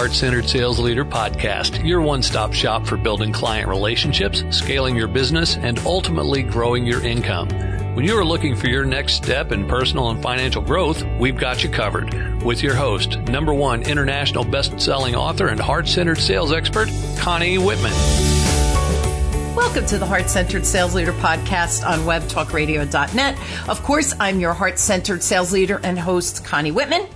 Heart Centered Sales Leader podcast, your one stop shop for building client relationships, scaling your business, and ultimately growing your income. When you are looking for your next step in personal and financial growth, we've got you covered. With your host, number one international best selling author and heart centered sales expert, Connie Whitman. Welcome to the Heart Centered Sales Leader podcast on webtalkradio.net. Of course, I'm your heart centered sales leader and host, Connie Whitman.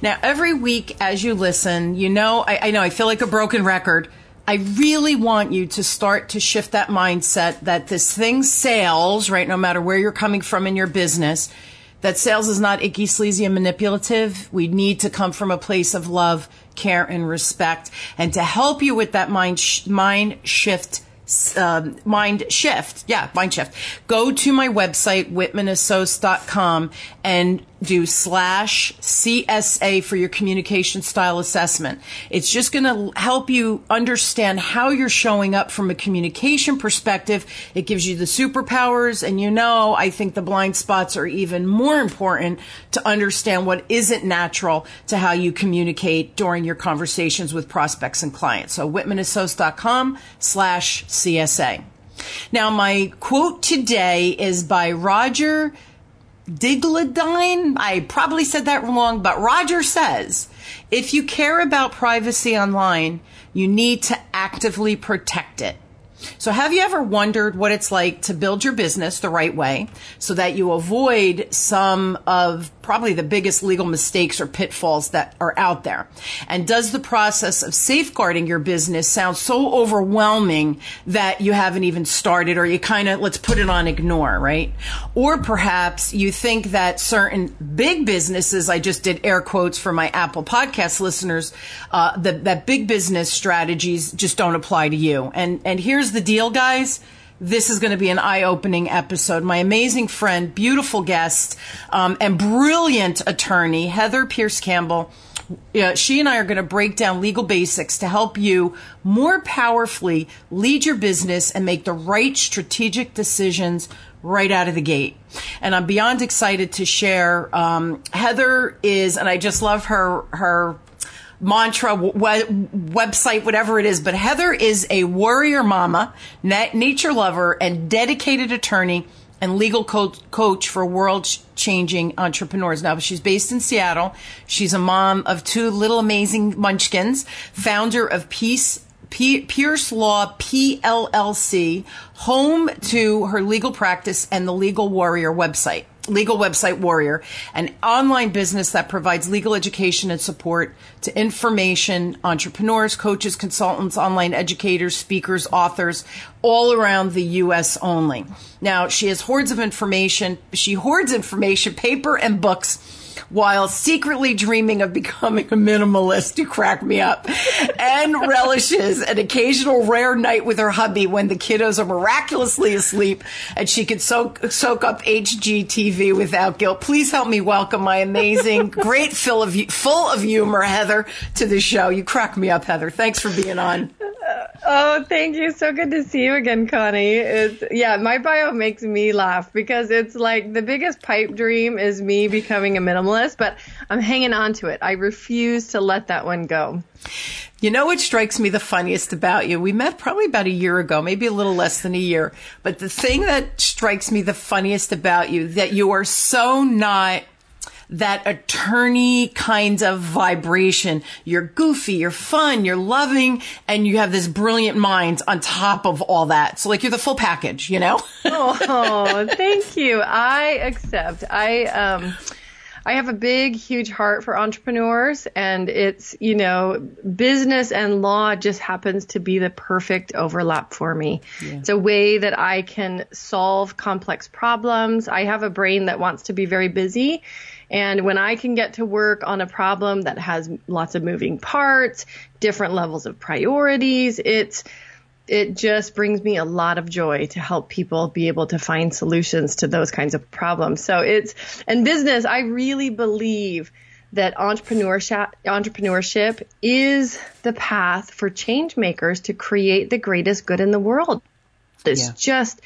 Now, every week as you listen, you know, I, I know I feel like a broken record. I really want you to start to shift that mindset that this thing sales, right? No matter where you're coming from in your business, that sales is not icky, sleazy, and manipulative. We need to come from a place of love, care, and respect. And to help you with that mind, sh- mind shift, um, mind shift. Yeah, mind shift. Go to my website, whitmanassociates.com and do slash CSA for your communication style assessment. It's just going to help you understand how you're showing up from a communication perspective. It gives you the superpowers. And you know, I think the blind spots are even more important to understand what isn't natural to how you communicate during your conversations with prospects and clients. So whitmanassociates.com slash CSA. Now, my quote today is by Roger Digladine. I probably said that wrong, but Roger says if you care about privacy online, you need to actively protect it. So have you ever wondered what it's like to build your business the right way so that you avoid some of probably the biggest legal mistakes or pitfalls that are out there? And does the process of safeguarding your business sound so overwhelming that you haven't even started or you kind of, let's put it on ignore, right? Or perhaps you think that certain big businesses, I just did air quotes for my Apple podcast listeners, uh, that, that big business strategies just don't apply to you. And, and here's the deal, guys this is going to be an eye-opening episode. My amazing friend, beautiful guest, um, and brilliant attorney, Heather Pearce Campbell. She and I are going to break down legal basics to help you more powerfully lead your business and make the right strategic decisions right out of the gate. And I'm beyond excited to share. Um, Heather is, and I just love her her mantra, website, whatever it is. But Heather is a warrior mama, nature lover, and dedicated attorney and legal coach for world changing entrepreneurs. Now, she's based in Seattle. She's a mom of two little amazing munchkins, founder of Peace Pearce Law PLLC, home to her legal practice and the Legal Warrior website legal website warrior an online business that provides legal education and support to information entrepreneurs coaches consultants online educators speakers authors all around the us only. Now she has hordes of information. She hoards information paper and books while secretly dreaming of becoming a minimalist. You crack me up. And relishes an occasional rare night with her hubby when the kiddos are miraculously asleep and she can soak, soak up HGTV without guilt. Please help me welcome my amazing, great full of, full of humor, Heather, to the show. You crack me up, Heather. Thanks for being on. Oh, thank you. So good to see you again, Connie. It's, yeah, my bio makes me laugh because it's like the biggest pipe dream is me becoming a minimalist, but I'm hanging on to it. I refuse to let that one go. You know what strikes me the funniest about you? We met probably about a year ago, maybe a little less than a year. But the thing that strikes me the funniest about you, that you are so not that attorney kind of vibration. You're goofy, you're fun, you're loving, and you have this brilliant mind on top of all that. So like you're the full package, you know? oh, thank you. I accept. I, um, I have a big, huge heart for entrepreneurs, and it's, you know, business and law just happens to be the perfect overlap for me. Yeah. It's a way that I can solve complex problems. I have a brain that wants to be very busy. And when I can get to work on a problem that has lots of moving parts, different levels of priorities, it's, it just brings me a lot of joy to help people be able to find solutions to those kinds of problems. So it's, and business, I really believe that entrepreneurship, entrepreneurship is the path for change makers to create the greatest good in the world. It's yeah. just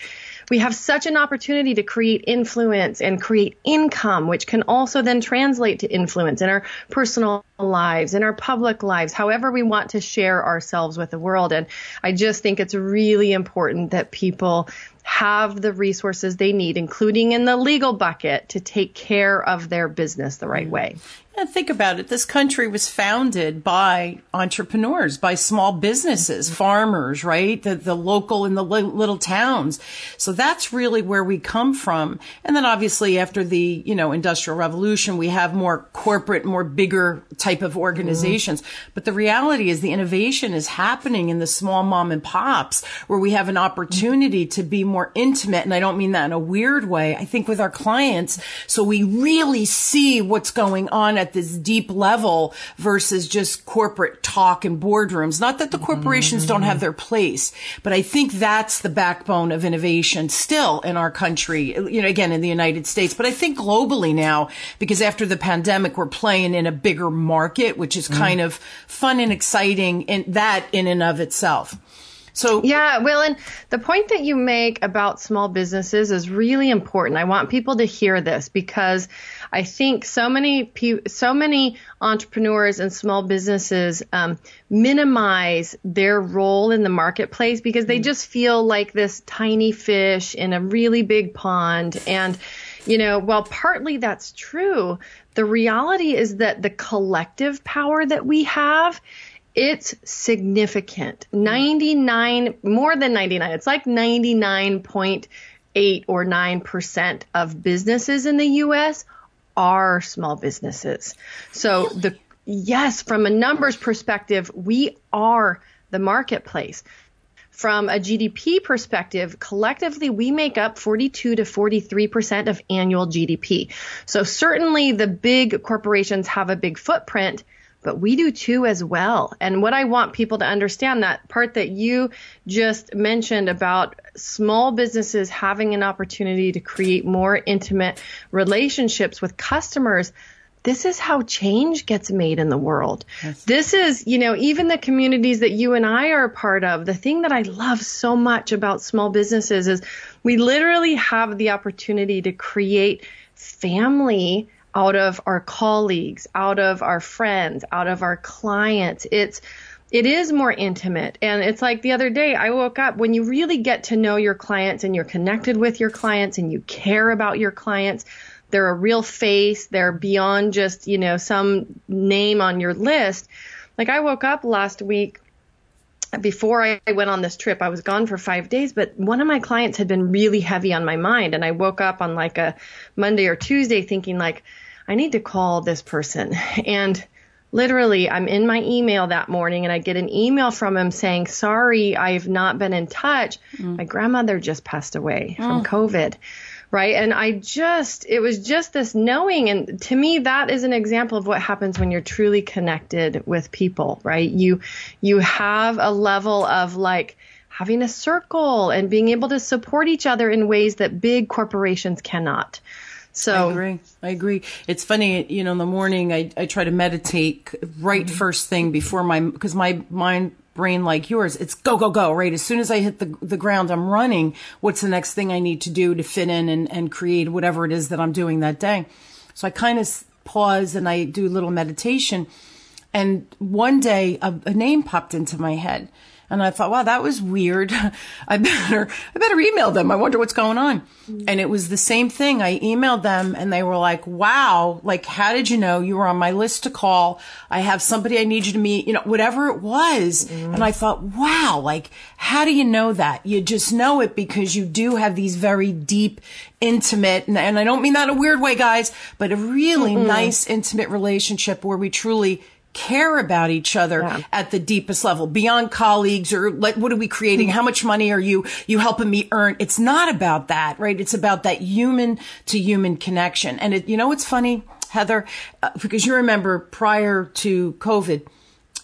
we have such an opportunity to create influence and create income, which can also then translate to influence in our personal lives, in our public lives, however we want to share ourselves with the world. And I just think it's really important that people have the resources they need, including in the legal bucket, to take care of their business the right way. And think about it. This country was founded by entrepreneurs, by small businesses, farmers, right? The, the local in the li- little towns. So that's really where we come from. And then obviously after the, you know, industrial revolution, we have more corporate, more bigger type of organizations. Mm-hmm. But the reality is the innovation is happening in the small mom and pops where we have an opportunity to be more intimate. And I don't mean that in a weird way. I think with our clients. So we really see what's going on at this deep level versus just corporate talk and boardrooms. Not that the corporations don't have their place, but I think that's the backbone of innovation still in our country, you know, again, in the United States, but I think globally now, because after the pandemic, we're playing in a bigger market, which is kind mm. of fun and exciting in that in and of itself. So yeah, well, and the point that you make about small businesses is really important. I want people to hear this because I think so many so many entrepreneurs and small businesses um, minimize their role in the marketplace because they mm. just feel like this tiny fish in a really big pond and. You know, while partly that's true, the reality is that the collective power that we have it's significant. 99, more than 99. It's like 99.8 or 9% of businesses in the US are small businesses. So the, yes, from a numbers perspective, we are the marketplace. From a GDP perspective, collectively we make up 42 to 43% of annual GDP. So certainly the big corporations have a big footprint, but we do too as well. And what I want people to understand that part that you just mentioned about small businesses having an opportunity to create more intimate relationships with customers. This is how change gets made in the world. Yes. This is, you know, even the communities that you and I are a part of. The thing that I love so much about small businesses is we literally have the opportunity to create family out of our colleagues, out of our friends, out of our clients. It's it is more intimate. And it's like the other day I woke up when you really get to know your clients and you're connected with your clients and you care about your clients. They're a real face. They're beyond just, you know, some name on your list. Like I woke up last week before I went on this trip, I was gone for five days, but one of my clients had been really heavy on my mind. And I woke up on like a Monday or Tuesday thinking like, I need to call this person. And literally, I'm in my email that morning and I get an email from him saying, sorry, I've not been in touch. Mm. My grandmother just passed away mm. from COVID right? And I just, it was just this knowing. And to me, that is an example of what happens when you're truly connected with people, right? You, you have a level of like, having a circle and being able to support each other in ways that big corporations cannot. So I agree. I agree. It's funny, you know, in the morning I, I try to meditate right mm-hmm. first thing before my, cause my mind brain like yours, it's go, go, go, right? As soon as I hit the, the ground, I'm running. What's the next thing I need to do to fit in and, and create whatever it is that I'm doing that day? So I kind of pause and I do a little meditation. And one day a, a name popped into my head and I thought, wow, that was weird. I better, I better email them. I wonder what's going on. Mm-hmm. And it was the same thing. I emailed them and they were like, wow, like, how did you know you were on my list to call? I have somebody I need you to meet, you know, whatever it was. Mm-hmm. And I thought, wow, like, how do you know that? You just know it because you do have these very deep, intimate, and, and I don't mean that in a weird way, guys, but a really mm-hmm. nice, intimate relationship where we truly care about each other yeah. at the deepest level beyond colleagues or like what are we creating how much money are you you helping me earn it's not about that right it's about that human to human connection and it you know what's funny heather uh, because you remember prior to covid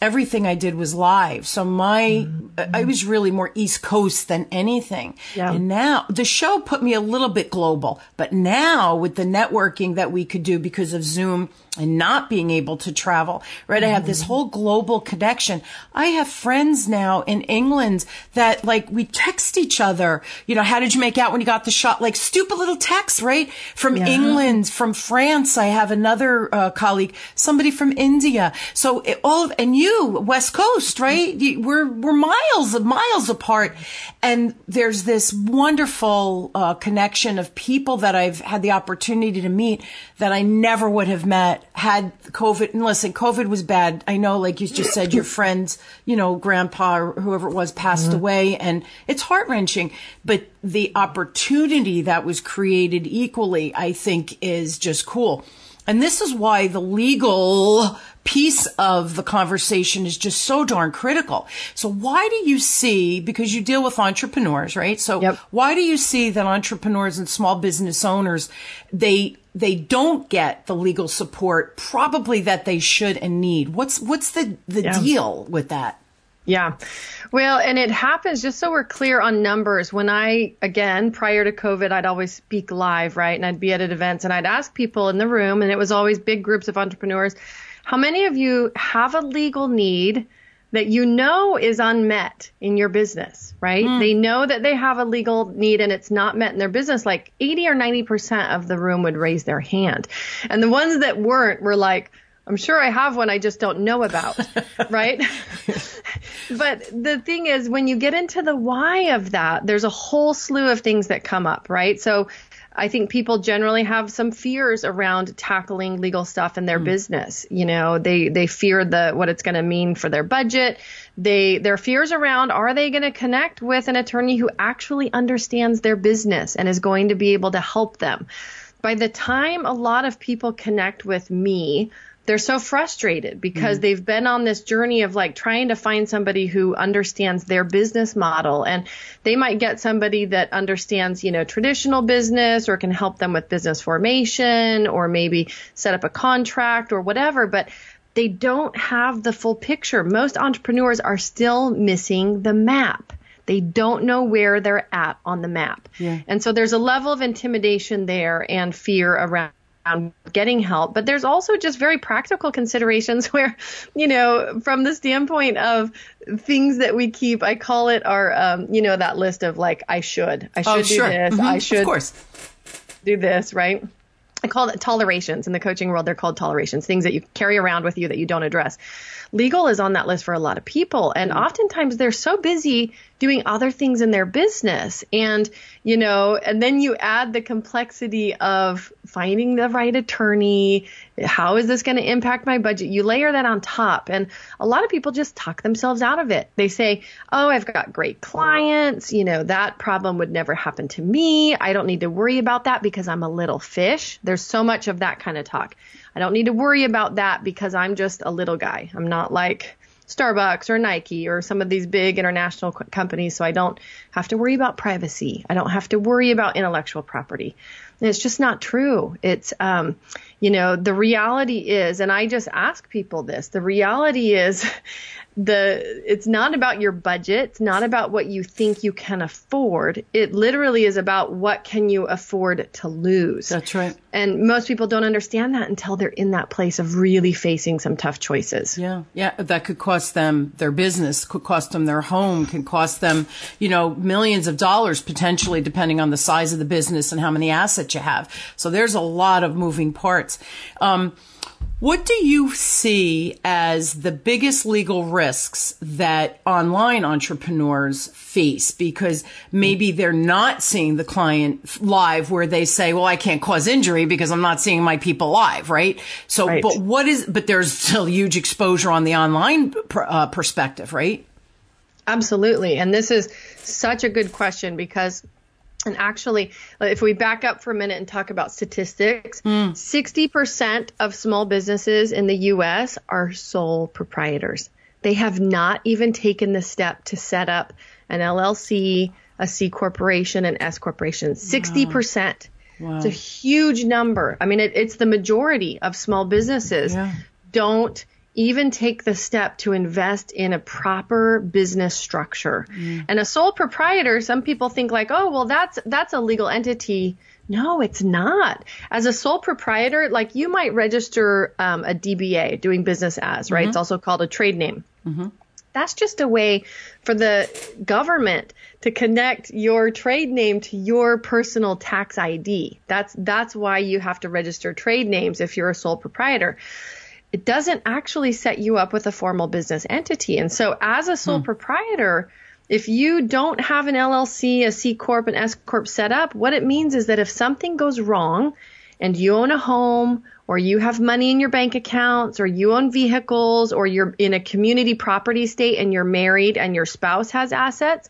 everything I did was live. So my, mm-hmm. I was really more East Coast than anything. Yeah. And now the show put me a little bit global, but now with the networking that we could do because of Zoom and not being able to travel, right? I have this whole global connection. I have friends now in England that like we text each other, you know, how did you make out when you got the shot? Like stupid little texts, right? From yeah. England, from France. I have another uh, colleague, somebody from India. So it, all of, and you, West Coast, right? We're, we're miles, and miles apart. And there's this wonderful uh, connection of people that I've had the opportunity to meet that I never would have met had COVID. And listen, COVID was bad. I know, like you just said, your friends, you know, grandpa or whoever it was passed mm-hmm. away and it's heart wrenching. But the opportunity that was created equally, I think is just cool. And this is why the legal piece of the conversation is just so darn critical. So why do you see, because you deal with entrepreneurs, right? So yep. why do you see that entrepreneurs and small business owners, they, they don't get the legal support probably that they should and need? What's, what's the, the yeah. deal with that? Yeah. Well, and it happens just so we're clear on numbers. When I, again, prior to COVID, I'd always speak live, right? And I'd be at events and I'd ask people in the room, and it was always big groups of entrepreneurs how many of you have a legal need that you know is unmet in your business, right? Mm. They know that they have a legal need and it's not met in their business. Like 80 or 90% of the room would raise their hand. And the ones that weren't were like, I'm sure I have one I just don't know about, right? but the thing is, when you get into the why of that, there's a whole slew of things that come up, right? So I think people generally have some fears around tackling legal stuff in their mm. business. You know, they they fear the what it's going to mean for their budget. They their fears around are they going to connect with an attorney who actually understands their business and is going to be able to help them. By the time a lot of people connect with me, they're so frustrated because mm they've been on this journey of like trying to find somebody who understands their business model and they might get somebody that understands, you know, traditional business or can help them with business formation or maybe set up a contract or whatever, but they don't have the full picture. Most entrepreneurs are still missing the map. They don't know where they're at on the map. Yeah. And so there's a level of intimidation there and fear around getting help. But there's also just very practical considerations where, you know, from the standpoint of things that we keep, I call it our, um, you know, that list of like, I should, I oh, should oh, do sure. this, mm-hmm. I should of course. do this, right? I call it tolerations in the coaching world. They're called tolerations, things that you carry around with you that you don't address. Legal is on that list for a lot of people. And mm-hmm. oftentimes they're so busy doing other things in their business. And, you know, and then you add the complexity of finding the right attorney. How is this going to impact my budget? You layer that on top. And a lot of people just talk themselves out of it. They say, Oh, I've got great clients. You know, that problem would never happen to me. I don't need to worry about that because I'm a little fish. There's so much of that kind of talk. I don't need to worry about that because I'm just a little guy. I'm not like, Starbucks or Nike or some of these big international companies, so I don't have to worry about privacy. I don't have to worry about intellectual property. And it's just not true. It's, um, you know, the reality is, and I just ask people this, the reality is the it's not about your budget it's not about what you think you can afford. It literally is about what can you afford to lose. That's right. And most people don't understand that until they're in that place of really facing some tough choices. Yeah yeah that could cost them their business could cost them their home can cost them you know millions of dollars potentially depending on the size of the business and how many assets you have. So there's a lot of moving parts um, what do you see as the biggest legal risks that online entrepreneurs face? Because maybe they're not seeing the client live where they say, well, I can't cause injury because I'm not seeing my people live, right? So, right. but what is, but there's still huge exposure on the online uh, perspective, right? Absolutely. And this is such a good question because and actually, if we back up for a minute and talk about statistics, mm. 60% of small businesses in the US are sole proprietors. They have not even taken the step to set up an LLC, a C corporation, an S corporation. 60%. Wow. It's a huge number. I mean, it, it's the majority of small businesses yeah. don't even take the step to invest in a proper business structure. Mm. And a sole proprietor, some people think like, oh, well, that's, that's a legal entity. No, it's not. As a sole proprietor, like you might register um, a DBA, doing business as, right? Mm-hmm. It's also called a trade name. Mm-hmm. That's just a way for the government to connect your trade name to your personal tax ID. That's that's why you have to register trade names if you're a sole proprietor. It doesn't actually set you up with a formal business entity. And so as a sole hmm. proprietor, if you don't have an LLC, a C corp, an S corp set up, what it means is that if something goes wrong and you own a home or you have money in your bank accounts or you own vehicles or you're in a community property state and you're married and your spouse has assets,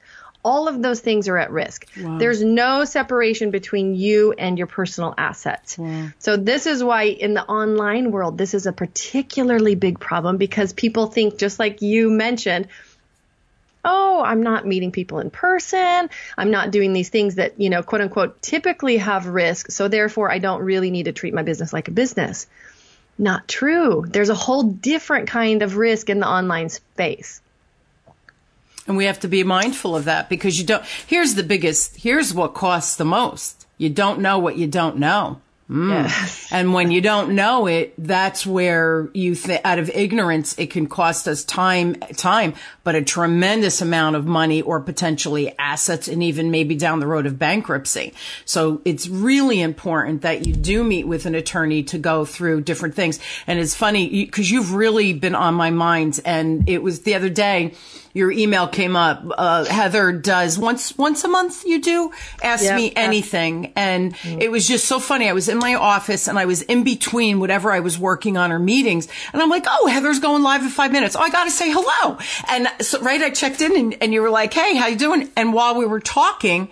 all of those things are at risk. Wow. There's no separation between you and your personal assets. Wow. So this is why in the online world, this is a particularly big problem because people think just like you mentioned, oh, I'm not meeting people in person. I'm not doing these things that, you know, quote unquote, typically have risk. So therefore, I don't really need to treat my business like a business. Not true. There's a whole different kind of risk in the online space. And we have to be mindful of that because you don't, here's the biggest, here's what costs the most. You don't know what you don't know. Mm. Yes. And when you don't know it, that's where you th- out of ignorance, it can cost us time, time, but a tremendous amount of money or potentially assets and even maybe down the road of bankruptcy. So it's really important that you do meet with an attorney to go through different things. And it's funny because you've really been on my mind. And it was the other day, your email came up. Uh, Heather does once once a month. You do ask yep, me anything, and mm-hmm. it was just so funny. I was in my office and I was in between whatever I was working on or meetings, and I'm like, "Oh, Heather's going live in five minutes. Oh, I got to say hello." And so, right, I checked in, and, and you were like, "Hey, how you doing?" And while we were talking.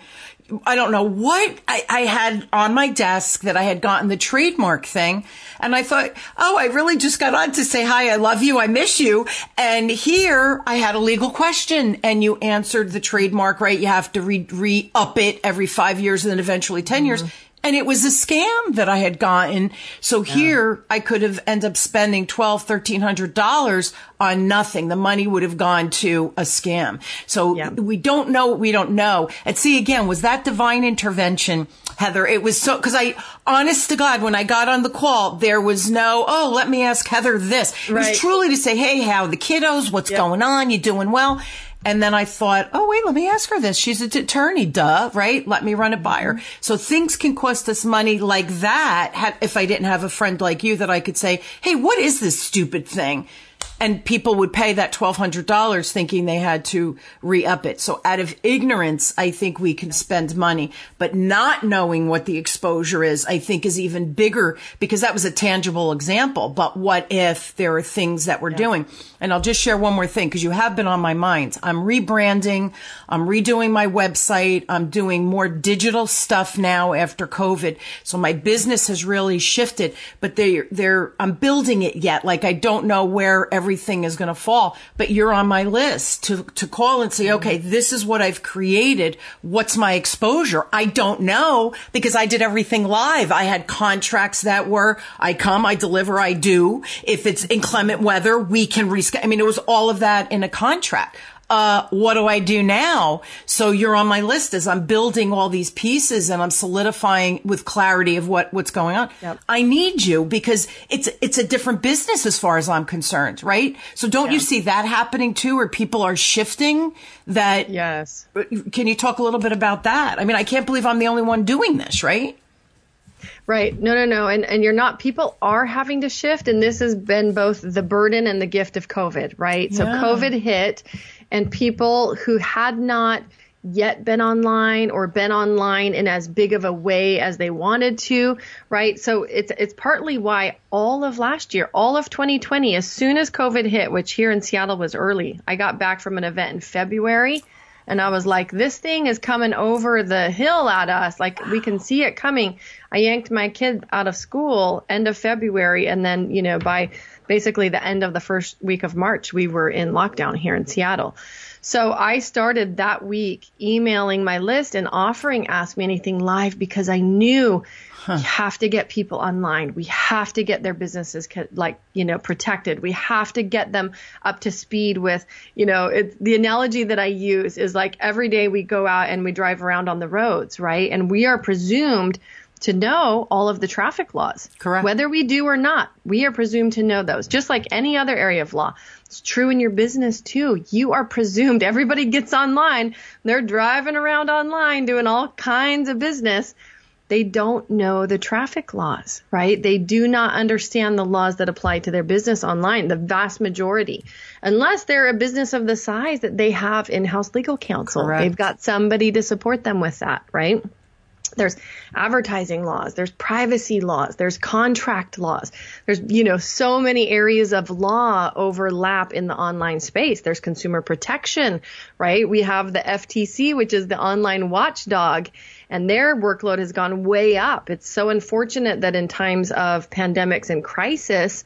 I don't know what I, I, had on my desk that I had gotten the trademark thing. And I thought, oh, I really just got on to say hi. I love you. I miss you. And here I had a legal question and you answered the trademark, right? You have to re, re up it every five years and then eventually 10 mm-hmm. years and it was a scam that I had gotten. So yeah. here I could have ended up spending twelve, thirteen hundred dollars on nothing. The money would have gone to a scam. So yeah. we don't know what we don't know. And see again, was that divine intervention, Heather? It was so because I, honest to God, when I got on the call, there was no, oh, let me ask Heather this. Right. It was truly to say, hey, how the kiddos? What's yep. going on? You doing well? And then I thought, oh, wait, let me ask her this. She's an attorney, duh, right? Let me run it by her. Mm-hmm. So things can cost us money like that if I didn't have a friend like you that I could say, hey, what is this stupid thing? And people would pay that $1,200 thinking they had to re-up it. So out of ignorance, I think we can spend money, but not knowing what the exposure is, I think is even bigger because that was a tangible example. But what if there are things that we're yeah. doing? And I'll just share one more thing because you have been on my mind. I'm rebranding. I'm redoing my website. I'm doing more digital stuff now after COVID. So my business has really shifted, but they're, they're, I'm building it yet. Like I don't know where every everything is going to fall, but you're on my list to, to call and say, okay, this is what I've created. What's my exposure? I don't know because I did everything live. I had contracts that were, I come, I deliver, I do. If it's inclement weather, we can reschedule. I mean, it was all of that in a contract uh, what do I do now? So you're on my list as I'm building all these pieces and I'm solidifying with clarity of what, what's going on. Yep. I need you because it's, it's a different business as far as I'm concerned, right? So don't yeah. you see that happening too, where people are shifting that? Yes. Can you talk a little bit about that? I mean, I can't believe I'm the only one doing this, right? Right. No, no, no. And and you're not people are having to shift and this has been both the burden and the gift of COVID, right? Yeah. So COVID hit and people who had not yet been online or been online in as big of a way as they wanted to, right? So it's it's partly why all of last year, all of 2020, as soon as COVID hit, which here in Seattle was early, I got back from an event in February and I was like, this thing is coming over the hill at us. Like we can see it coming. I yanked my kid out of school end of February and then, you know, by basically the end of the first week of March, we were in lockdown here in Seattle. So I started that week emailing my list and offering Ask Me Anything Live because I knew Huh. We have to get people online. We have to get their businesses like, you know, protected. We have to get them up to speed with, you know, it, the analogy that I use is like every day we go out and we drive around on the roads, right? And we are presumed to know all of the traffic laws. Correct. Whether we do or not, we are presumed to know those, just like any other area of law. It's true in your business too. You are presumed, everybody gets online, they're driving around online doing all kinds of business. They don't know the traffic laws, right? They do not understand the laws that apply to their business online, the vast majority, unless they're a business of the size that they have in-house legal counsel. Correct. They've got somebody to support them with that, right? There's advertising laws, there's privacy laws, there's contract laws. There's, you know, so many areas of law overlap in the online space. There's consumer protection, right? We have the FTC, which is the online watchdog, and their workload has gone way up. It's so unfortunate that in times of pandemics and crisis,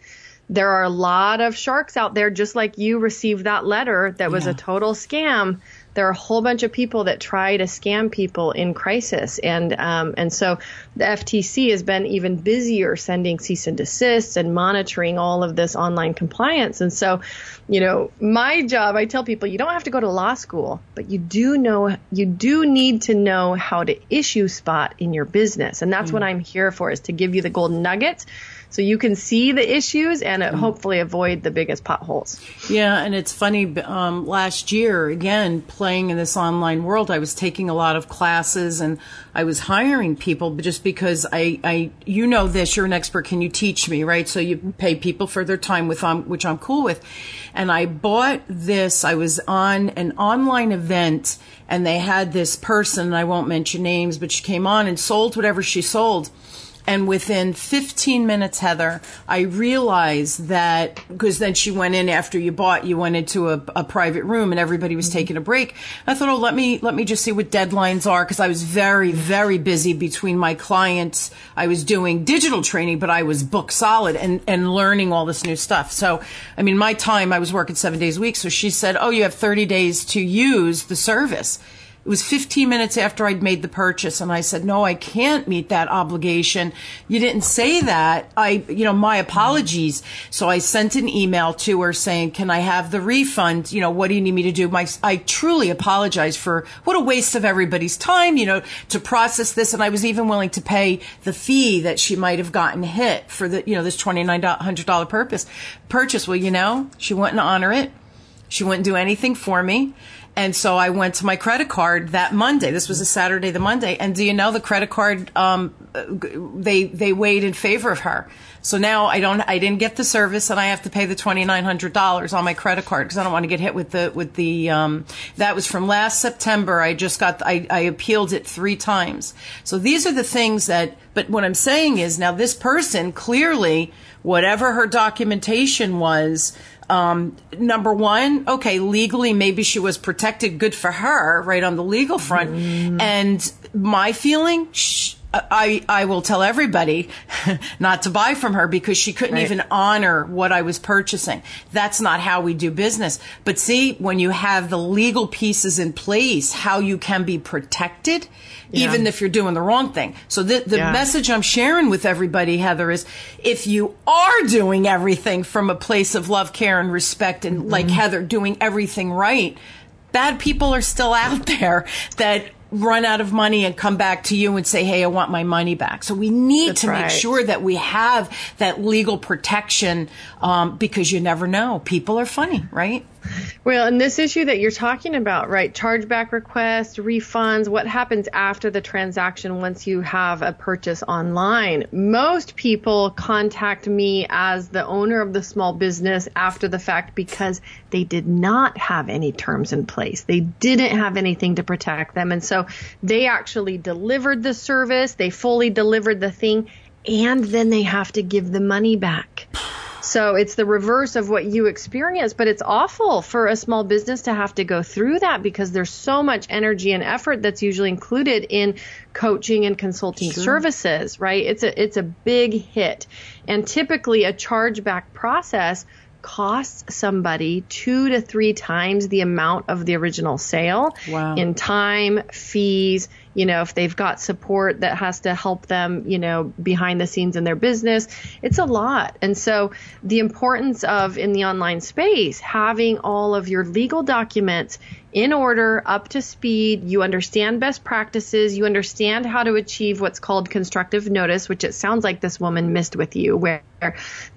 there are a lot of sharks out there, just like you received that letter that was yeah. a total scam there are a whole bunch of people that try to scam people in crisis, and um, and so the FTC has been even busier sending cease and desists and monitoring all of this online compliance. And so, you know, my job, I tell people, you don't have to go to law school, but you do know, you do need to know how to issue spot in your business, and that's mm-hmm. what I'm here for, is to give you the golden nuggets so you can see the issues and mm. hopefully avoid the biggest potholes. Yeah, and it's funny. Um, last year, again, playing in this online world, I was taking a lot of classes and I was hiring people just because I, I, you know this, you're an expert. Can you teach me, right? So you pay people for their time with, um, which I'm cool with. And I bought this. I was on an online event and they had this person. I won't mention names, but she came on and sold whatever she sold and within 15 minutes, Heather, I realized that because then she went in after you bought, you went into a, a private room and everybody was mm-hmm. taking a break. I thought, oh, let me, let me just see what deadlines are because I was very, very busy between my clients. I was doing digital training, but I was book solid and, and learning all this new stuff. So, I mean, my time, I was working seven days a week. So she said, oh, you have 30 days to use the service. It was 15 minutes after I'd made the purchase and I said, no, I can't meet that obligation. You didn't say that. I, you know, my apologies. So I sent an email to her saying, can I have the refund? You know, what do you need me to do? My, I truly apologize for what a waste of everybody's time, you know, to process this. And I was even willing to pay the fee that she might have gotten hit for the, you know, this $2,900 purpose, purchase. Well, you know, she wouldn't honor it. She wouldn't do anything for me. And so I went to my credit card that Monday. This was a Saturday, the Monday. And do you know the credit card, um, they, they weighed in favor of her. So now I don't, I didn't get the service and I have to pay the $2,900 on my credit card because I don't want to get hit with the, with the, um, that was from last September. I just got, I, I appealed it three times. So these are the things that, but what I'm saying is now this person clearly, whatever her documentation was, um, number one, okay, legally, maybe she was protected. Good for her, right on the legal front. Mm. And my feeling, sh- I, I will tell everybody not to buy from her because she couldn't right. even honor what I was purchasing. That's not how we do business. But see, when you have the legal pieces in place, how you can be protected, yeah. even if you're doing the wrong thing. So the, the yeah. message I'm sharing with everybody, Heather, is if you are doing everything from a place of love, care, and respect, and mm-hmm. like Heather, doing everything right, bad people are still out there that run out of money and come back to you and say, Hey, I want my money back. So we need That's to right. make sure that we have that legal protection, um, because you never know. People are funny, right? Well, and this issue that you're talking about, right? Chargeback requests, refunds, what happens after the transaction once you have a purchase online? Most people contact me as the owner of the small business after the fact because they did not have any terms in place. They didn't have anything to protect them. And so they actually delivered the service, they fully delivered the thing, and then they have to give the money back. So it's the reverse of what you experience, but it's awful for a small business to have to go through that because there's so much energy and effort that's usually included in coaching and consulting sure. services, right? It's a it's a big hit. And typically a chargeback process costs somebody two to three times the amount of the original sale wow. in time, fees, you know, if they've got support that has to help them, you know, behind the scenes in their business, it's a lot. And so the importance of in the online space having all of your legal documents in order, up to speed. You understand best practices. You understand how to achieve what's called constructive notice, which it sounds like this woman missed with you, where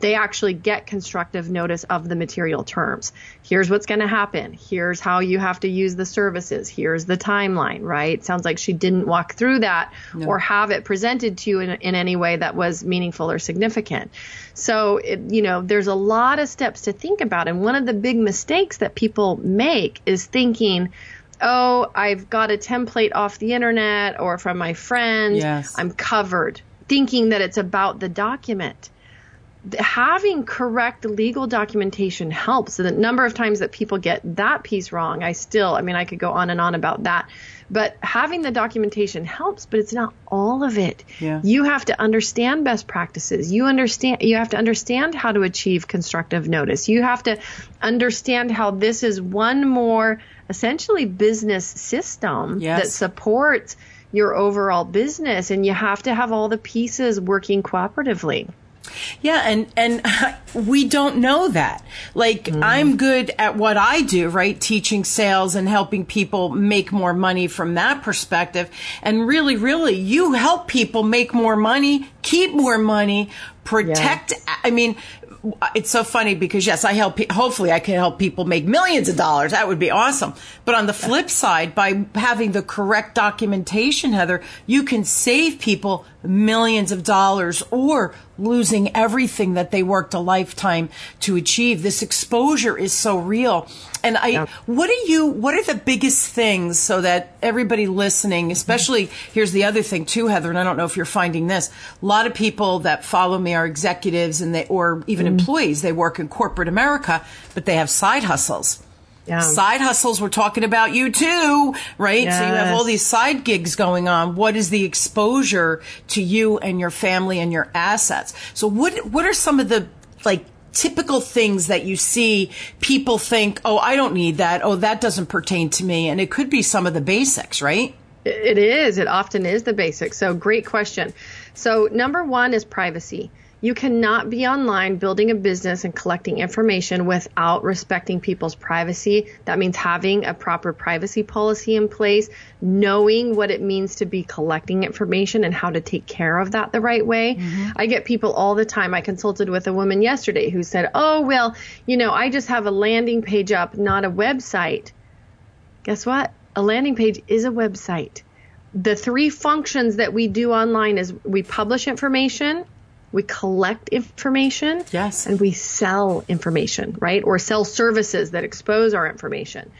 they actually get constructive notice of the material terms. Here's what's going to happen. Here's how you have to use the services. Here's the timeline, right? Sounds like she didn't walk through that no. or have it presented to you in, in any way that was meaningful or significant. So, it, you know, there's a lot of steps to think about. And one of the big mistakes that people make is thinking, oh, I've got a template off the internet or from my friend. Yes. I'm covered. Thinking that it's about the document. Having correct legal documentation helps. And the number of times that people get that piece wrong, I still, I mean, I could go on and on about that. But having the documentation helps, but it's not all of it. Yeah. You have to understand best practices. You understand you have to understand how to achieve constructive notice. You have to understand how this is one more essentially business system yes. that supports your overall business and you have to have all the pieces working cooperatively. Yeah, and and we don't know that. Like mm. I'm good at what I do, right? Teaching sales and helping people make more money from that perspective. And really really you help people make more money, keep more money, protect yeah. I mean, it's so funny because yes, I help. Hopefully, I can help people make millions of dollars. That would be awesome. But on the flip side, by having the correct documentation, Heather, you can save people millions of dollars or losing everything that they worked a lifetime to achieve. This exposure is so real. And I, yeah. what are you, what are the biggest things so that everybody listening, especially here's the other thing too, Heather, and I don't know if you're finding this. A lot of people that follow me are executives and they, or even mm. employees. They work in corporate America, but they have side hustles. Yeah. Side hustles, we're talking about you too, right? Yes. So you have all these side gigs going on. What is the exposure to you and your family and your assets? So what, what are some of the like typical things that you see people think, oh, I don't need that. Oh, that doesn't pertain to me. And it could be some of the basics, right? It is. It often is the basics. So great question. So number one is privacy. You cannot be online building a business and collecting information without respecting people's privacy. That means having a proper privacy policy in place, knowing what it means to be collecting information and how to take care of that the right way. Mm-hmm. I get people all the time. I consulted with a woman yesterday who said, Oh, well, you know, I just have a landing page up, not a website. Guess what? A landing page is a website the three functions that we do online is we publish information, we collect information yes. and we sell information right? Or sell services that expose our information.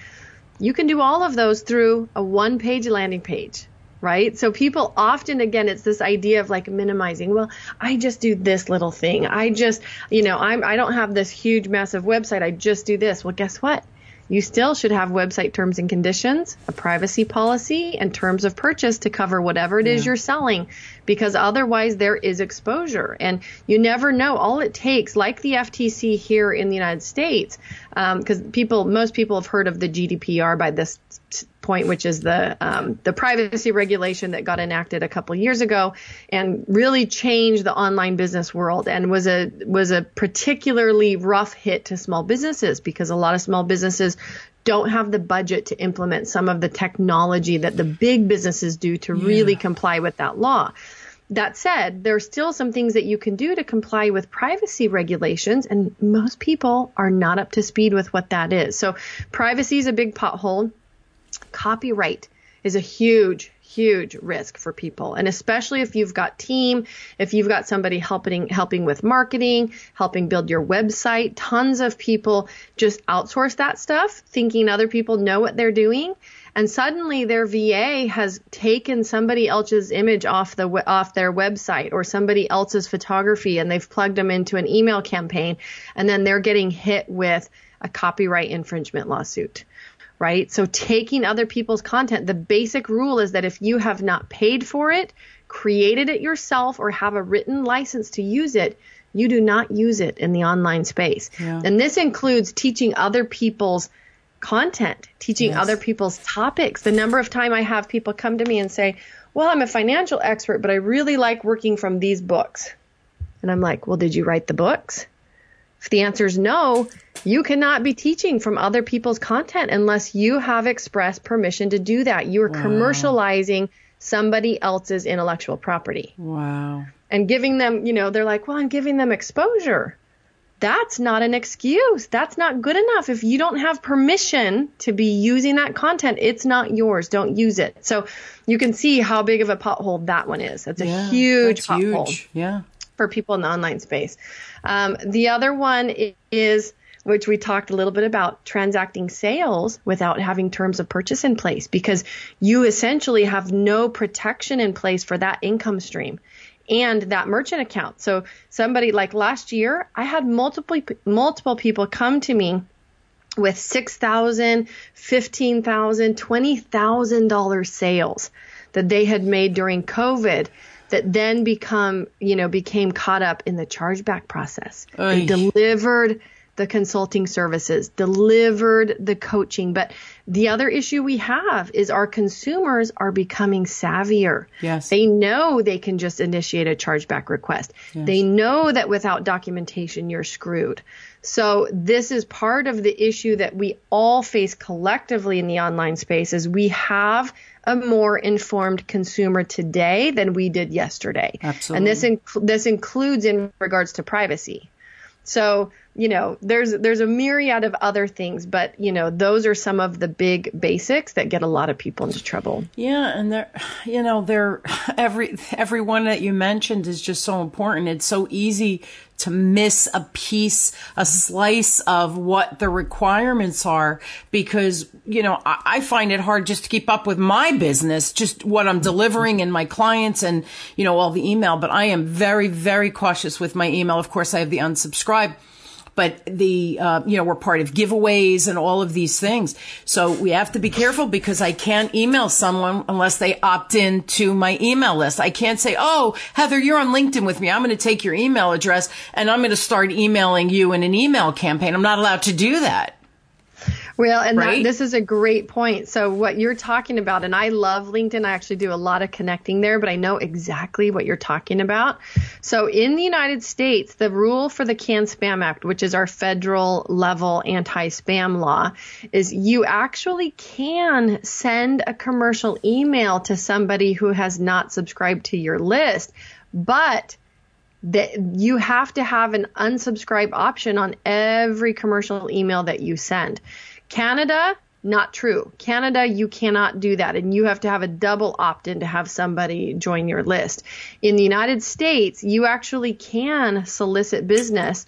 You can do all of those through a one page landing page right? So people often again it's this idea of like minimizing well i just do this little thing. I just you know i'm i don't have this huge massive website. I just do this. Well guess what? You still should have website terms and conditions, a privacy policy, and terms of purchase to cover whatever it is yeah. you're selling because otherwise there is exposure. And you never know. All it takes, like the FTC here in the United States, because um, people, most people have heard of the GDPR by this point, which is the um, the privacy regulation that got enacted a couple years ago and really changed the online business world and was a was a particularly rough hit to small businesses because a lot of small businesses don't have the budget to implement some of the technology that the big businesses do to yeah. really comply with that law. That said, there are still some things that you can do to comply with privacy regulations, and most people are not up to speed with what that is. So, privacy is a big pothole. Copyright is a huge, huge risk for people. And especially if you've got team, if you've got somebody helping helping with marketing, helping build your website, tons of people just outsource that stuff thinking other people know what they're doing and suddenly their VA has taken somebody else's image off the off their website or somebody else's photography and they've plugged them into an email campaign and then they're getting hit with a copyright infringement lawsuit right? So taking other people's content, the basic rule is that if you have not paid for it, created it yourself, or have a written license to use it, you do not use it in the online space. Yeah. And this includes teaching other people's content, teaching Yes. other people's topics. The number of time I have people come to me and say, "Well, I'm a financial expert, but I really like working from these books." And I'm like, "Well, did you write the books?" If the answer is no, you cannot be teaching from other people's content unless you have expressed permission to do that. You are commercializing somebody else's intellectual property Wow. and giving them, you know, they're like, well, I'm giving them exposure. That's not an excuse. That's not good enough. If you don't have permission to be using that content, it's not yours. Don't use it. So you can see how big of a pothole that one is. That's a Yeah, huge that's pothole huge. Yeah. For people in the online space. Um, the other one is, which we talked a little bit about, transacting sales without having terms of purchase in place because you essentially have no protection in place for that income stream and that merchant account. So somebody like last year, I had multiple multiple people come to me with six thousand, fifteen thousand, twenty thousand dollar sales that they had made during COVID that then become, you know, became caught up in the chargeback process. They delivered the consulting services, delivered the coaching. But the other issue we have is our consumers are becoming savvier. Yes. They know they can just initiate a chargeback request. They know that without documentation, you're screwed. So this is part of the issue that we all face collectively in the online space is we have a more informed consumer today than we did yesterday. Absolutely. And this inc- this includes in regards to privacy. So, you know, there's there's a myriad of other things, but you know, those are some of the big basics that get a lot of people into trouble. Yeah, and they're, you know, they're every every one that you mentioned is just so important. It's so easy to miss a piece, a slice of what the requirements are because, you know, I, I find it hard just to keep up with my business, just what I'm delivering and my clients and, you know, all the email. But I am very, very cautious with my email. Of course, I have the unsubscribe but the uh, you know we're part of giveaways and all of these things. So we have to be careful because i can't email someone unless they opt in to my email list. I can't say oh heather you're on linkedin with me. I'm going to take your email address and i'm going to start emailing you in an email campaign. I'm not allowed to do that Well, and Right? that, this is a great point. So what you're talking about, and I love LinkedIn. I actually do a lot of connecting there, but I know exactly what you're talking about. So in the United States, the rule for the Can Spam Act, which is our federal level anti-spam law, is you actually can send a commercial email to somebody who has not subscribed to your list, but that you have to have an unsubscribe option on every commercial email that you send. Canada, not true. Canada, you cannot do that, and you have to have a double opt in to have somebody join your list. In the United States, you actually can solicit business.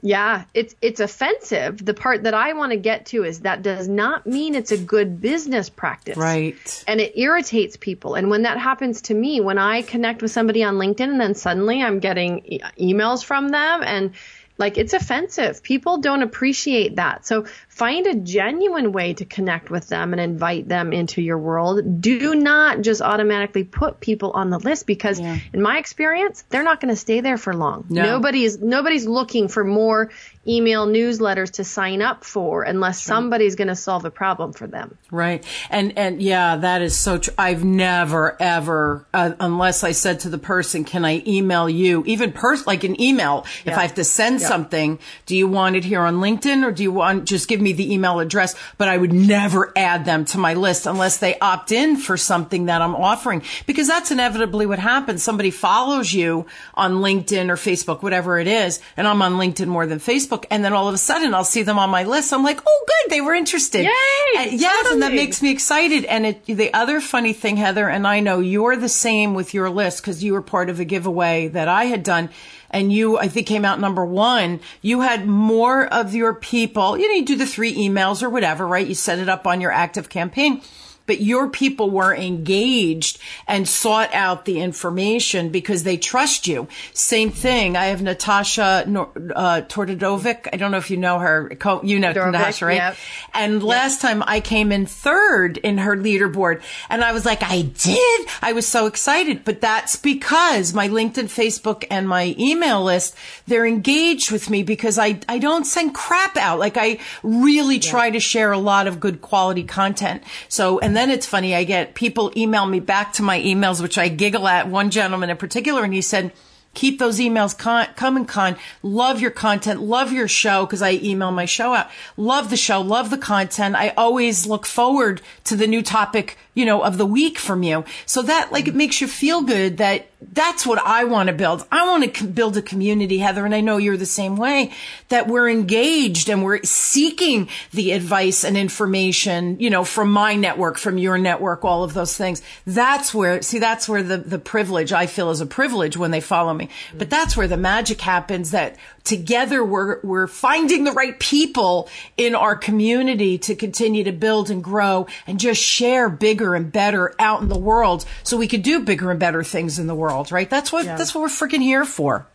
Yeah, it's it's offensive. The part that I want to get to is that does not mean it's a good business practice right and it irritates people. And when that happens to me, when I connect with somebody on LinkedIn and then suddenly I'm getting e- emails from them and like it's offensive. People don't appreciate that. So find a genuine way to connect with them and invite them into your world. Do not just automatically put people on the list because Yeah. in my experience, they're not going to stay there for long. No. Nobody's nobody's looking for more email newsletters to sign up for unless somebody's going to solve a problem for them. Right. And, and yeah, that is so true. I've never, ever, uh, unless I said to the person, can I email you? Even pers- like an email, if I have to send something, do you want it here on LinkedIn or do you want, just give me the email address? But I would never add them to my list unless they opt in for something that I'm offering because that's inevitably what happens. Somebody follows you on LinkedIn or Facebook, whatever it is. And I'm on LinkedIn more than Facebook. And then all of a sudden I'll see them on my list. I'm like, oh, good. They were interested. Yay! And- yes. And that makes me excited. And it, the other funny thing, Heather, and I know you're the same with your list because you were part of a giveaway that I had done. And you, I think, came out number one. You had more of your people, you know, you do the three emails or whatever, right? You set it up on your ActiveCampaign. But your people were engaged and sought out the information because they trust you. Same thing. I have Natasha uh, Tortodovic. I don't know if you know her. You know Dorovic, Natasha, right? Yep. And last yep. time I came in third in her leaderboard and I was like, I did. I was so excited, but that's because my LinkedIn, Facebook and my email list, they're engaged with me because I, I don't send crap out. Like I really try to share a lot of good quality content. So, and then it's funny. I get people email me back to my emails, which I giggle at one gentleman in particular. And he said, keep those emails con- coming con love your content love your show because i email my show out love the show love the content i always look forward to the new topic you know, of the week from you. So that like it mm-hmm. makes you feel good that that's what I want to build. I want to build a community, Heather, and I know you're the same way that we're engaged and we're seeking the advice and information, you know, from my network, from your network, all of those things. That's where, see, that's where the, the privilege I feel is a privilege when they follow me. Mm-hmm. But that's where the magic happens that together we're, we're finding the right people in our community to continue to build and grow and just share bigger and better out in the world so we could do bigger and better things in the world, right? That's what, yeah. that's what we're freaking here for.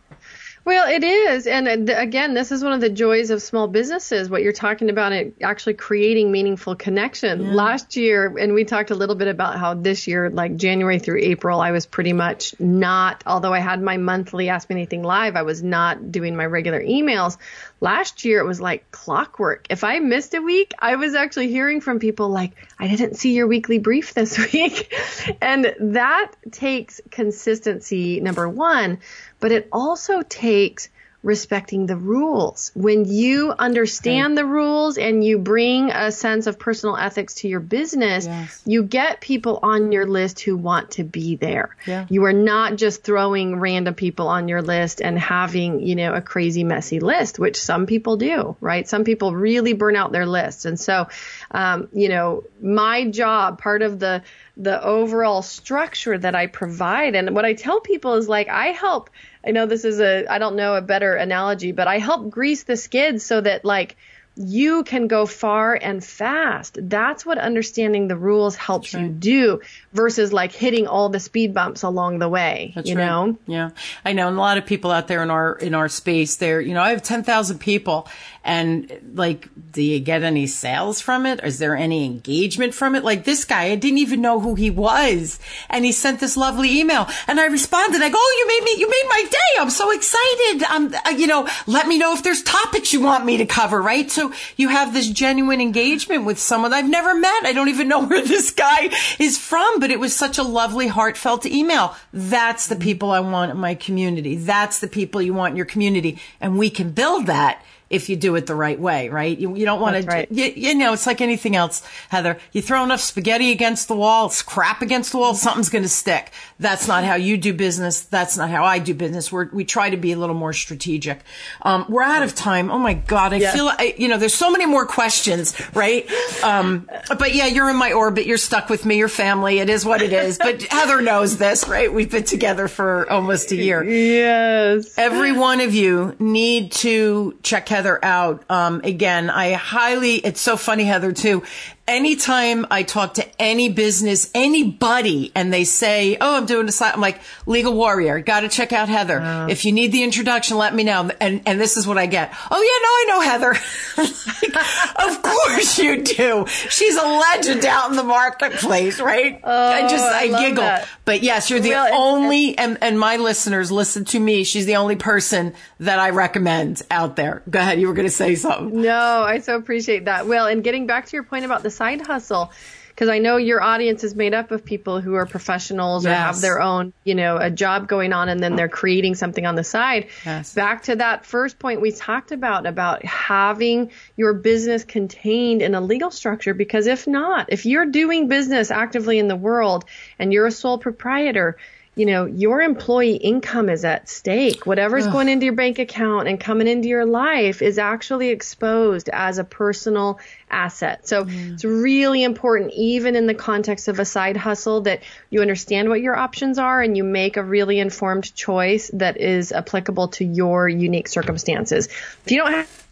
Well, it is. And uh, again, this is one of the joys of small businesses, what you're talking about, it actually creating meaningful connection. Yeah. Last year, and we talked a little bit about how this year, like January through April, I was pretty much not, although I had my monthly Ask Me Anything Live, I was not doing my regular emails. Last year, it was like clockwork. If I missed a week, I was actually hearing from people like, I didn't see your weekly brief this week. and that takes consistency, number one but it also takes respecting the rules. When you understand the rules and you bring a sense of personal ethics to your business, yes. you get people on your list who want to be there. Yeah. You are not just throwing random people on your list and having, you know, a crazy messy list, which some people do, right? Some people really burn out their list. And so, um, you know, my job, part of the the overall structure that I provide and what I tell people is like I help I know this is a I don't know a better analogy, but I help grease the skids so that like you can go far and fast. That's what understanding the rules helps right. you do versus like hitting all the speed bumps along the way. That's you right. know? Yeah. I know. And a lot of people out there in our, in our space there, you know, I have 10,000 people and like, do you get any sales from it? Is there any engagement from it? Like this guy, I didn't even know who he was. And he sent this lovely email and I responded. I go, oh, you made me, you made my day. I'm so excited. Um, uh, you know, let me know if there's topics you want me to cover, right? So you have this genuine engagement with someone I've never met. I don't even know where this guy is from, but it was such a lovely, heartfelt email. That's the people I want in my community. That's the people you want in your community. And we can build that if you do it the right way, right? You, you don't want to, right. you, you, know, it's like anything else, Heather. You throw enough spaghetti against the wall, crap against the wall, something's going to stick. That's not how you do business. That's not how I do business. We're, we try to be a little more strategic. Um, we're out of time. Oh my God. I feel, I, you know, there's so many more questions, right? Um, but yeah, you're in my orbit. You're stuck with me, your family. It is what it is. But Heather knows this, right? We've been together for almost a year. Yes. Every one of you need to check Heather out. Um, again, I highly, it's so funny, Heather, too anytime I talk to any business, anybody, and they say, "Oh, I'm doing a slide," I'm like, "Legal Warrior, got to check out Heather. If you need the introduction, let me know." And and this is what I get. Oh yeah, no, I know Heather. like, of course you do. She's a legend out in the marketplace, right? Oh, I just I, I giggle. That. But yes, you're the well, only, and, and my listeners listen to me. She's the only person that I recommend out there. Go ahead. You were going to say something. No, I so appreciate that. Well, and getting back to your point about the side hustle because I know your audience is made up of people who are professionals yes. or have their own, you know, a job going on and then they're creating something on the side. Yes. Back to that first point we talked about, about having your business contained in a legal structure, because if not, if you're doing business actively in the world and you're a sole proprietor, you know, your employee income is at stake. Whatever's Ugh. going into your bank account and coming into your life is actually exposed as a personal asset. So mm. it's really important, even in the context of a side hustle, that you understand what your options are and you make a really informed choice that is applicable to your unique circumstances. If you don't have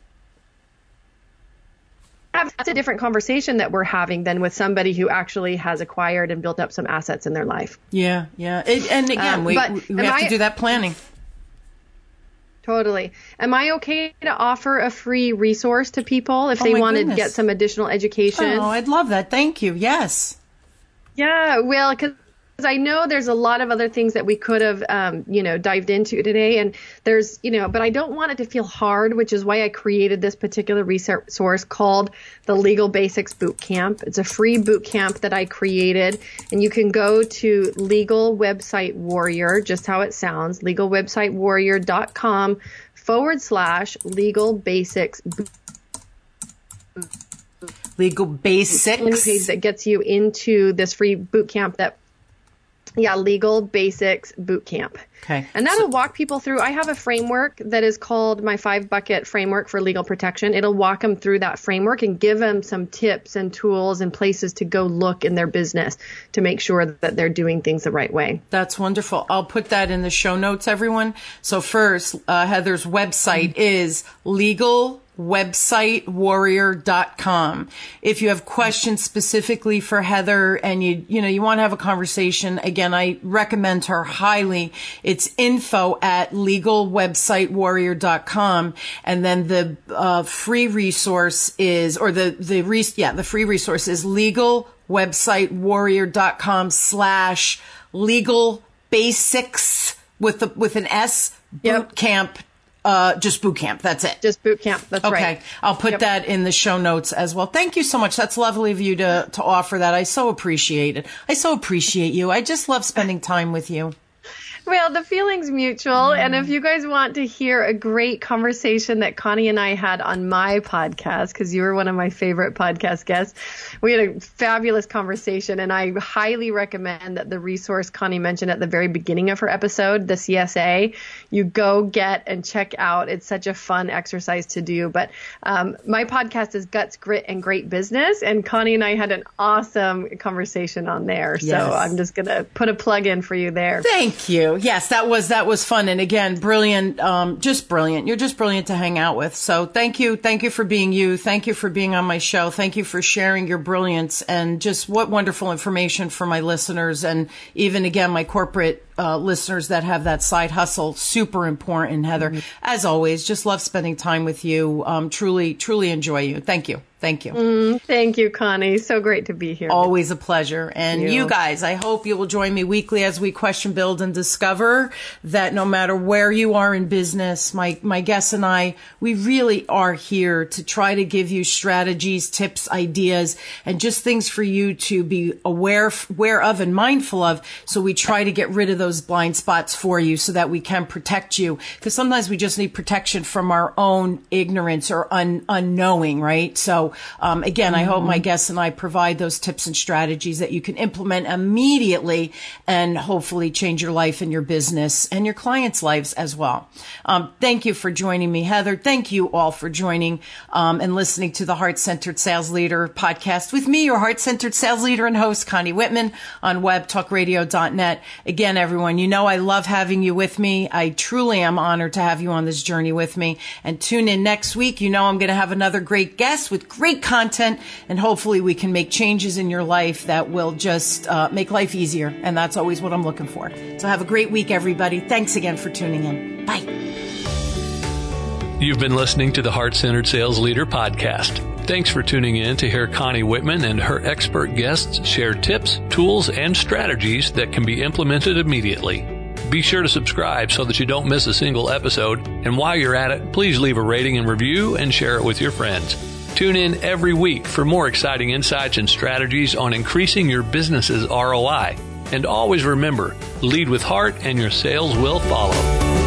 that's a different conversation that we're having than with somebody who actually has acquired and built up some assets in their life. Yeah, yeah. It, and again, Um, we, we have I- to do that planning. Totally. Am I okay to offer a free resource to people if Oh they want to get some additional education? Oh, I'd love that. Thank you. Yes. Yeah, well, because I know there's a lot of other things that we could have, um, you know, dived into today, and there's, you know, but I don't want it to feel hard, which is why I created this particular resource called the Legal Basics Boot Camp. It's a free boot camp that I created, and you can go to Legal Website Warrior, just how it sounds, legalwebsitewarrior.com forward slash legal basics Legal basics. page that gets you into this free boot camp that yeah legal basics boot camp Okay. and that'll walk people through i have a framework that is called my five bucket framework for legal protection it'll walk them through that framework and give them some tips and tools and places to go look in their business to make sure that they're doing things the right way That's wonderful. I'll put that in the show notes, everyone. So first, uh, Heather's website is legalwebsitewarrior.com. If you have questions specifically for Heather and you, you know, you want to have a conversation, again, I recommend her highly. It's info at legalwebsitewarrior.com. And then the, uh, free resource is, or the, the, re- yeah, the free resource is legalwebsitewarrior.com slash legal basics with the with an S boot Yep. Uh just boot camp. That's it. Just boot camp. That's okay right. Okay. i'll put Yep. that in the show notes as well. Thank you so much. That's lovely of you to to offer that. I so appreciate it. I so appreciate you. I just love spending time with you Well, the feeling's mutual. And if you guys want to hear a great conversation that Connie and I had on my podcast, because you were one of my favorite podcast guests, we had a fabulous conversation. And I highly recommend that the resource Connie mentioned at the very beginning of her episode, the CSA, you go get and check out. It's such a fun exercise to do. But um, my podcast is Guts, Grit, and Great Business. And Connie and I had an awesome conversation on there. Yes. So I'm just going to put a plug in for you there. Thank you. Yes, that was that was fun, and again, brilliant. Um, just brilliant. You're just brilliant to hang out with. So thank you, thank you for being you. Thank you for being on my show. Thank you for sharing your brilliance and just what wonderful information for my listeners, and even again my corporate uh, listeners that have that side hustle. Super important, Heather. As always, just love spending time with you. Um, truly, truly enjoy you. Thank you. Thank you. Thank you, Connie. So great to be here. Always a pleasure. And you. you. guys, I hope you will join me weekly as we question, build, and discover that no matter where you are in business, my, my guests and I, we really are here to try to give you strategies, tips, ideas, and just things for you to be aware, aware of and mindful of. So we try to get rid of those blind spots for you so that we can protect you. Because sometimes we just need protection from our own ignorance or un, unknowing, right? So, um, again, I hope my guests and I provide those tips and strategies that you can implement immediately and hopefully change your life and your business and your clients' lives as well. Um, thank you for joining me, Heather. Thank you all for joining um, and listening to the Heart Centered Sales Leader podcast with me, your Heart Centered Sales Leader and host, Connie Whitman on webtalkradio.net. Again, everyone, you know I love having you with me. I truly am honored to have you on this journey with me. And tune in next week. You know I'm going to have another great guest with great content, and hopefully we can make changes in your life that will just uh, make life easier. And that's always what I'm looking for. So have a great week, everybody. Thanks again for tuning in. Bye. You've been listening to the Heart Centered Sales Leader podcast. Thanks for tuning in to hear Connie Whitman and her expert guests share tips, tools, and strategies that can be implemented immediately. Be sure to subscribe so that you don't miss a single episode. And while you're at it, please leave a rating and review and share it with your friends. Tune in every week for more exciting insights and strategies on increasing your business's ROI. And always remember, lead with heart and your sales will follow.